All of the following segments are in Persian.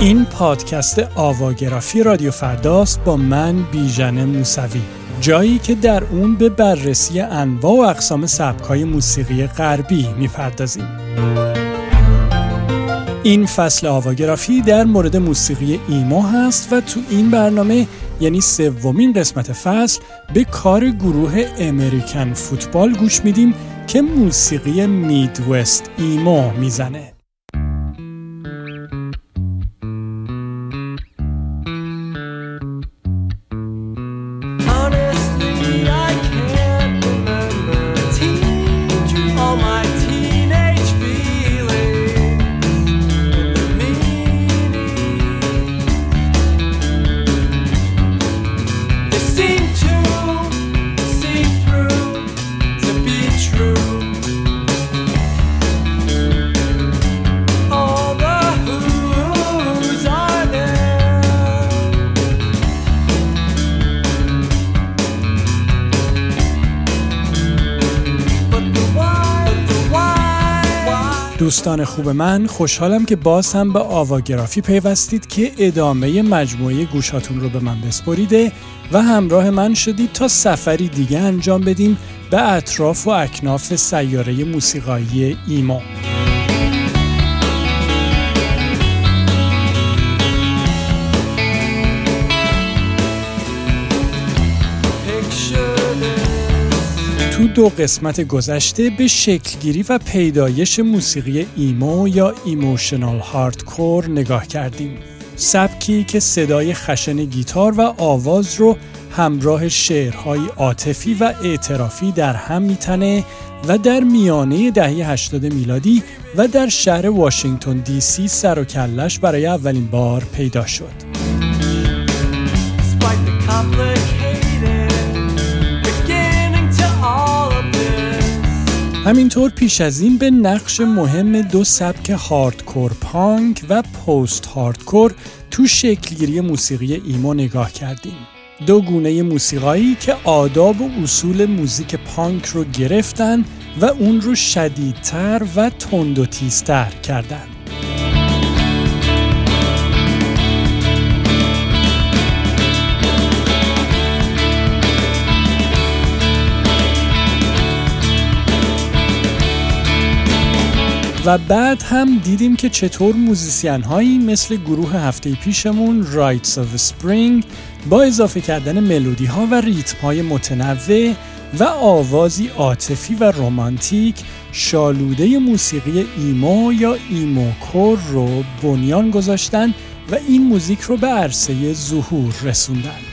این پادکست آواگرافی رادیو فرداست با من بیژن موسوی. جایی که در اون به بررسی انواع و اقسام سبکای موسیقی غربی می‌پردازیم. این فصل آواگرافی در مورد موسیقی ایما هست و تو این برنامه یعنی سومین قسمت فصل به کار گروه امریکن فوتبال گوش میدیم که موسیقی میدوست ایما می‌زنه. دوستان خوب من خوشحالم که باز هم به آواگرافی پیوستید که ادامه مجموعه گوشاتون رو به من بسپریده و همراه من شدید تا سفری دیگه انجام بدیم به اطراف و اکناف سیاره موسیقایی ایما. دو قسمت گذشته به شکلگیری و پیدایش موسیقی emo یا emotional hardcore نگاه کردیم. سبکی که صدای خشن گیتار و آواز رو همراه شعرهای عاطفی و اعترافی در هم میتنه و در میانه دهه 80 میلادی و در شهر واشنگتن دی سی سر و کلش برای اولین بار پیدا شد. همینطور پیش از این به نقش مهم دو سبک هاردکور پانک و پست هاردکور تو شکلگیری موسیقی ایمو نگاه کردیم. دو گونه موسیقایی که آداب و اصول موزیک پانک رو گرفتن و اون رو شدیدتر و تند و تیزتر کردند. و بعد هم دیدیم که چطور musician هایی مثل گروه هفته پیشمون Rites of Spring با اضافه کردن ملودی ها و ریتم های متنوع و آوازی عاطفی و رمانتیک شالوده موسیقی emo یا emocore رو بنیان گذاشتن و این موزیک رو به عرصه ظهور رسوندن.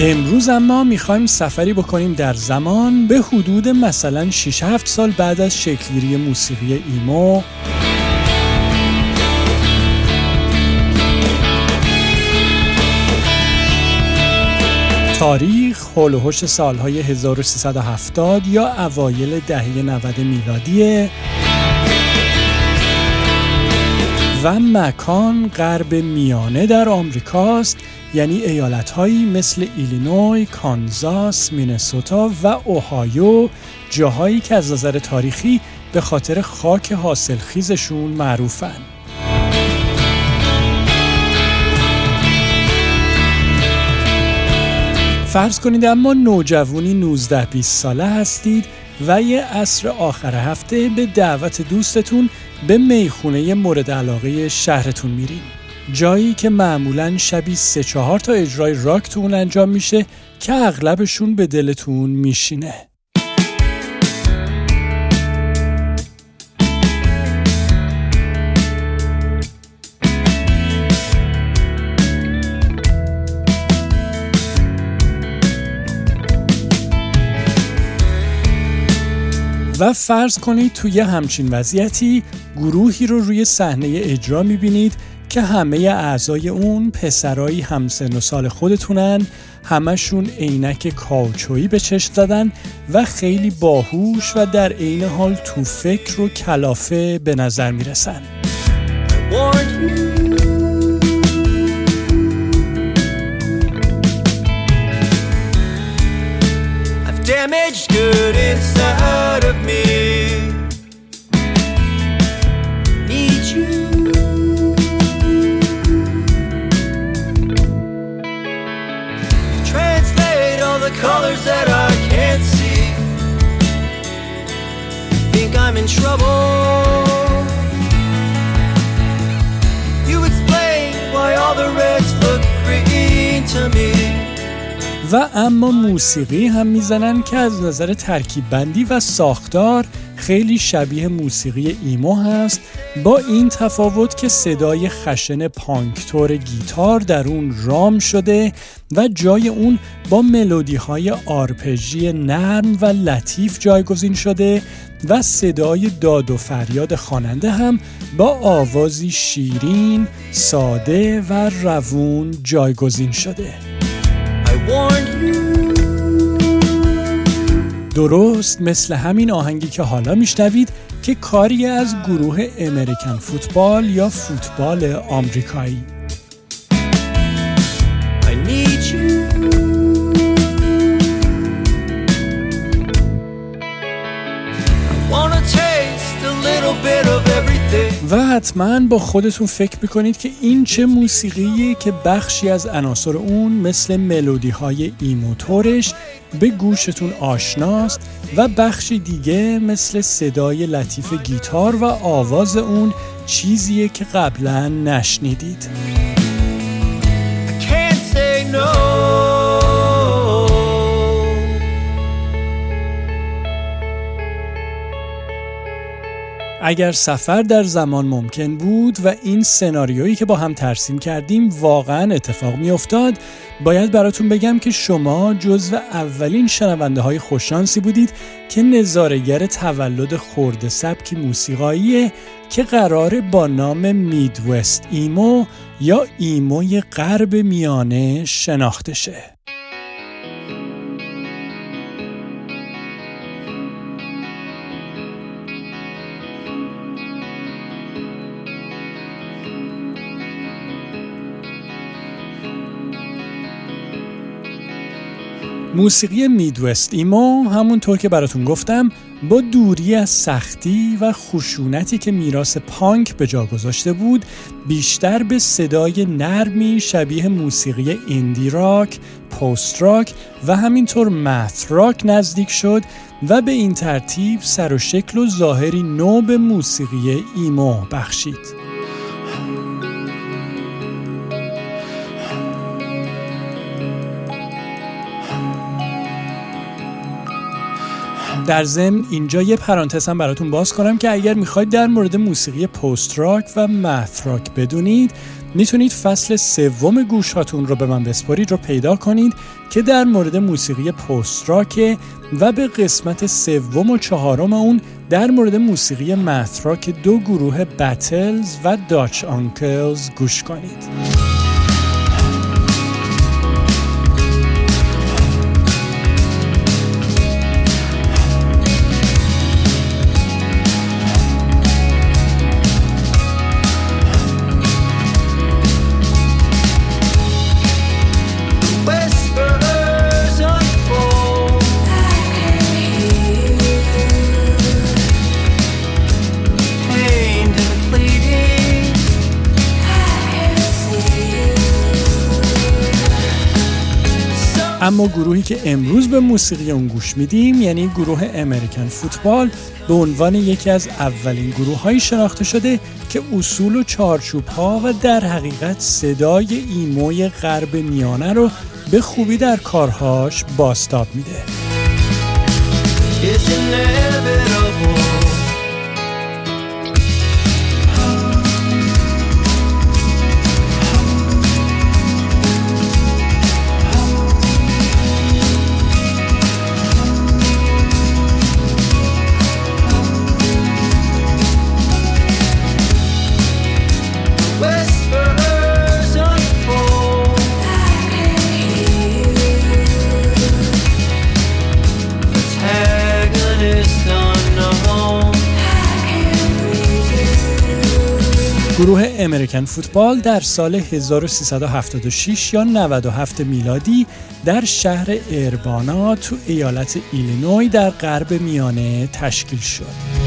امروز اما می‌خوایم سفری بکنیم در زمان به حدود مثلا 6 7 سال بعد از شکلگیری موسیقی ایمو. تاریخ هول و سالهای 1370 یا اوایل دهه 90 میلادیه. و مکان غرب میانه در آمریکاست یعنی ایالتهایی مثل ایلینوی، کانزاس، مینسوتا و اوهایو جاهایی که از نظر تاریخی به خاطر خاک حاصلخیزشون معروفن. فرض کنید اما نوجوانی 19-20 ساله هستید و یه عصر آخر هفته به دعوت دوستتون به می‌خونه مورد علاقه شهرتون میرین. جایی که معمولا شبی سه چهار تا اجرای راک تو اون انجام میشه که اغلبشون به دلتون میشینه. و فرض کنید توی همچین وضعیتی گروهی رو روی صحنه اجرا می‌بینید که همه اعضای اون پسرایی همسن و سال خودتونن همشون عینک کاوچویی به چشم زدن و خیلی باهوش و در عین حال تو فکر و کلافه به نظر می‌رسن damaged good inside of me. و اما موسیقی هم می‌زنن که از نظر ترکیب بندی و ساختار خیلی شبیه موسیقی ایمو هست با این تفاوت که صدای خشن پانکتور گیتار در اون رام شده و جای اون با ملودی های آرپژی نرم و لطیف جایگزین شده و صدای داد و فریاد خواننده هم با آوازی شیرین، ساده و روون جایگزین شده. درست مثل همین آهنگی که حالا میشنوید که کاری از گروه امریکن فوتبال یا فوتبال آمریکایی. و حتما با خودتون فکر می‌کنید که این چه موسیقیه که بخشی از عناصر اون مثل ملودی های ایموتورش به گوشتون آشناست و بخشی دیگه مثل صدای لطیف گیتار و آواز اون چیزیه که قبلا نشنیدید. اگر سفر در زمان ممکن بود و این سناریویی که با هم ترسیم کردیم واقعا اتفاق می افتاد باید براتون بگم که شما جزو اولین شنونده های خوششانسی بودید که نظارگر تولد خورده سبکی موسیقاییه که قرار با نام میدوست ایمو یا ایموی غرب میانه شناخته شه. موسیقی میدوست ایمو همونطور که براتون گفتم با دوری از سختی و خشونتی که میراث پانک به جا گذاشته بود بیشتر به صدای نرمی شبیه موسیقی ایندی راک، پست راک و همینطور مث راک نزدیک شد و به این ترتیب سر و شکل و ظاهری نو به موسیقی ایمو بخشید. در ضمن اینجا یه پرانتز هم براتون باز کنم که اگر می‌خواید در مورد موسیقی پست راک و مث راک بدونید می‌تونید فصل سوم گوشاتون رو به من بسپارید رو پیدا کنید که در مورد موسیقی پست راک و به قسمت سوم و چهارم اون در مورد موسیقی مث راک دو گروه بتلز و داچ آنکلز گوش کنید. اما گروهی که امروز به موسیقی اون گوش میدیم یعنی گروه امریکن فوتبال به عنوان یکی از اولین گروه های شناخته شده که اصول و چارچوب ها و در حقیقت صدای ایموی غرب میانه رو به خوبی در کارهاش باستاب میده. گروه امریکن فوتبال در سال 1376 یا 97 میلادی در شهر اربانا تو ایالت ایلینوی در غرب میانه تشکیل شد.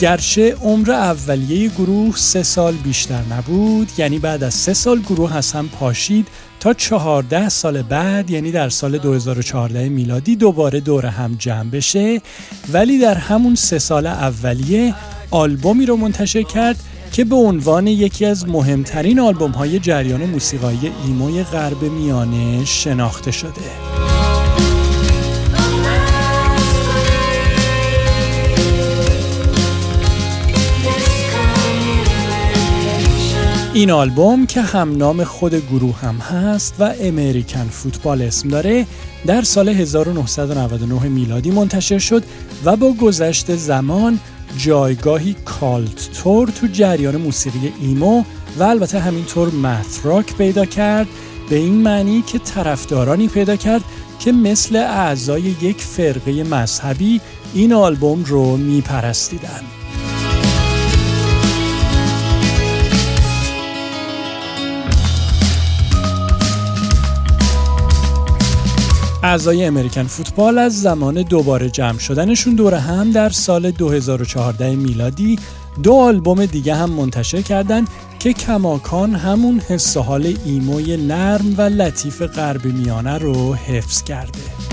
گرچه عمر اولیه گروه سه سال بیشتر نبود یعنی بعد از سه سال گروه از هم پاشید تا چهارده سال بعد یعنی در سال 2014 میلادی دوباره دور هم جمع بشه. ولی در همون سه سال اولیه آلبومی رو منتشر کرد که به عنوان یکی از مهمترین آلبوم های جریان موسیقایی ایموی غرب میانه شناخته شده. این آلبوم که هم نام خود گروه هم هست و امریکن فوتبال اسم داره در سال 1999 میلادی منتشر شد و با گذشت زمان جایگاهی کالت تور تو جریان موسیقی ایمو و البته همینطور متراک پیدا کرد به این معنی که طرفدارانی پیدا کرد که مثل اعضای یک فرقه مذهبی این آلبوم رو میپرستیدند. اعضای امریکن فوتبال از زمان دوباره جمع شدنشون دور هم در سال 2014 میلادی دو آلبوم دیگه هم منتشر کردند که کماکان همون حس حال ایموی نرم و لطیف غرب میانه رو حفظ کرده.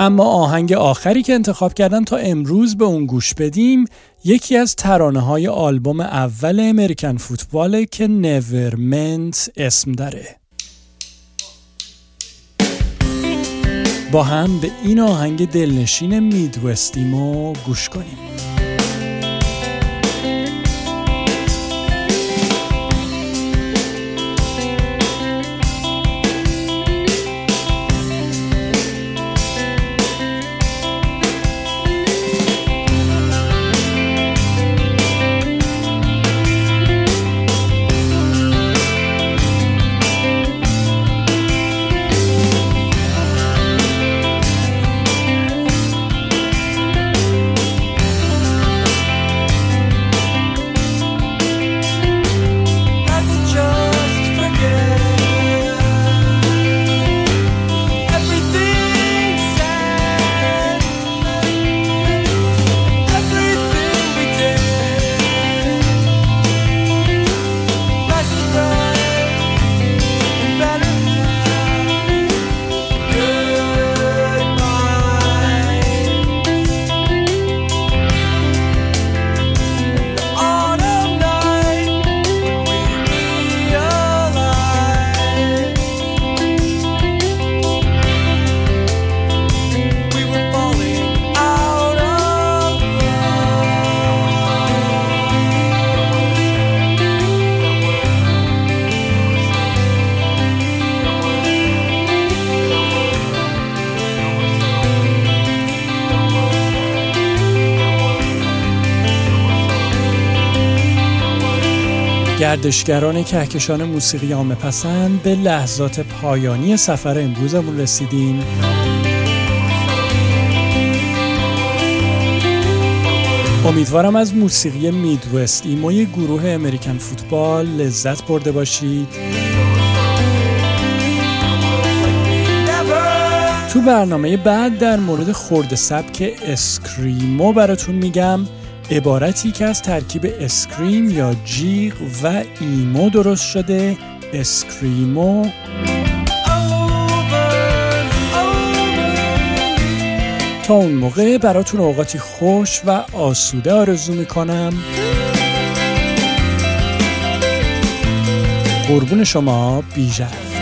اما آهنگ آخری که انتخاب کردم تا امروز به اون گوش بدیم یکی از ترانه های آلبوم اول امریکن فوتباله که نورمنت اسم داره. با هم به این آهنگ دلنشین میدوستیمو گوش کنیم. گردشگران کهکشان موسیقی عامه پسند به لحظات پایانی سفر امروزمون رسیدیم. امیدوارم از موسیقی Midwest emo ی گروه American Football لذت برده باشید. تو برنامه بعد در مورد خرده سبک screamo براتون میگم. عبارتی که از ترکیب scream یا جیغ و emo درست شده. screamo. تا اون موقع براتون اوقاتی خوش و آسوده آرزو می‌کنم. قربون شما بیژن.